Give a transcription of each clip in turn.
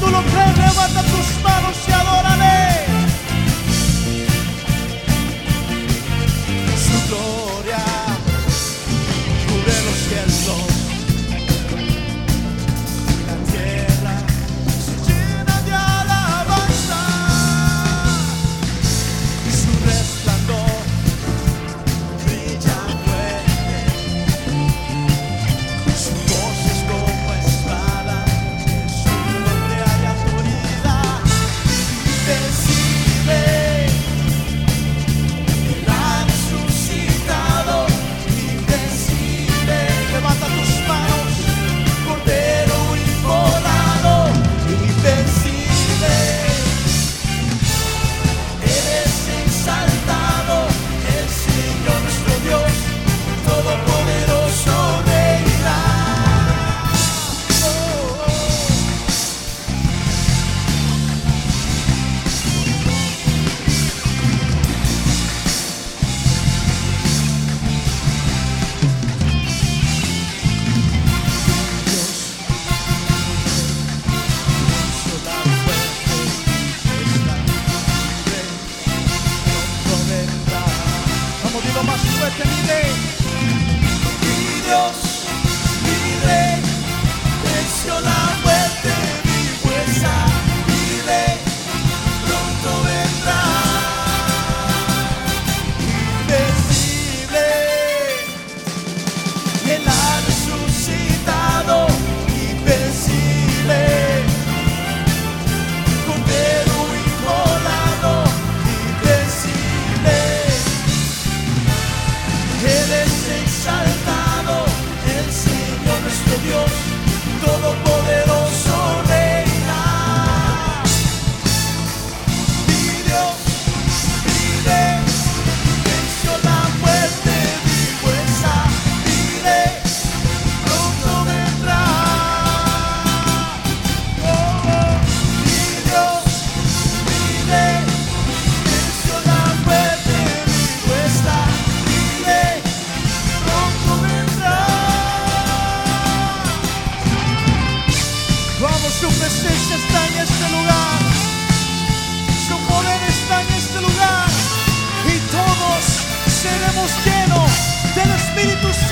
tú lo crees, levanta tus manos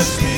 to.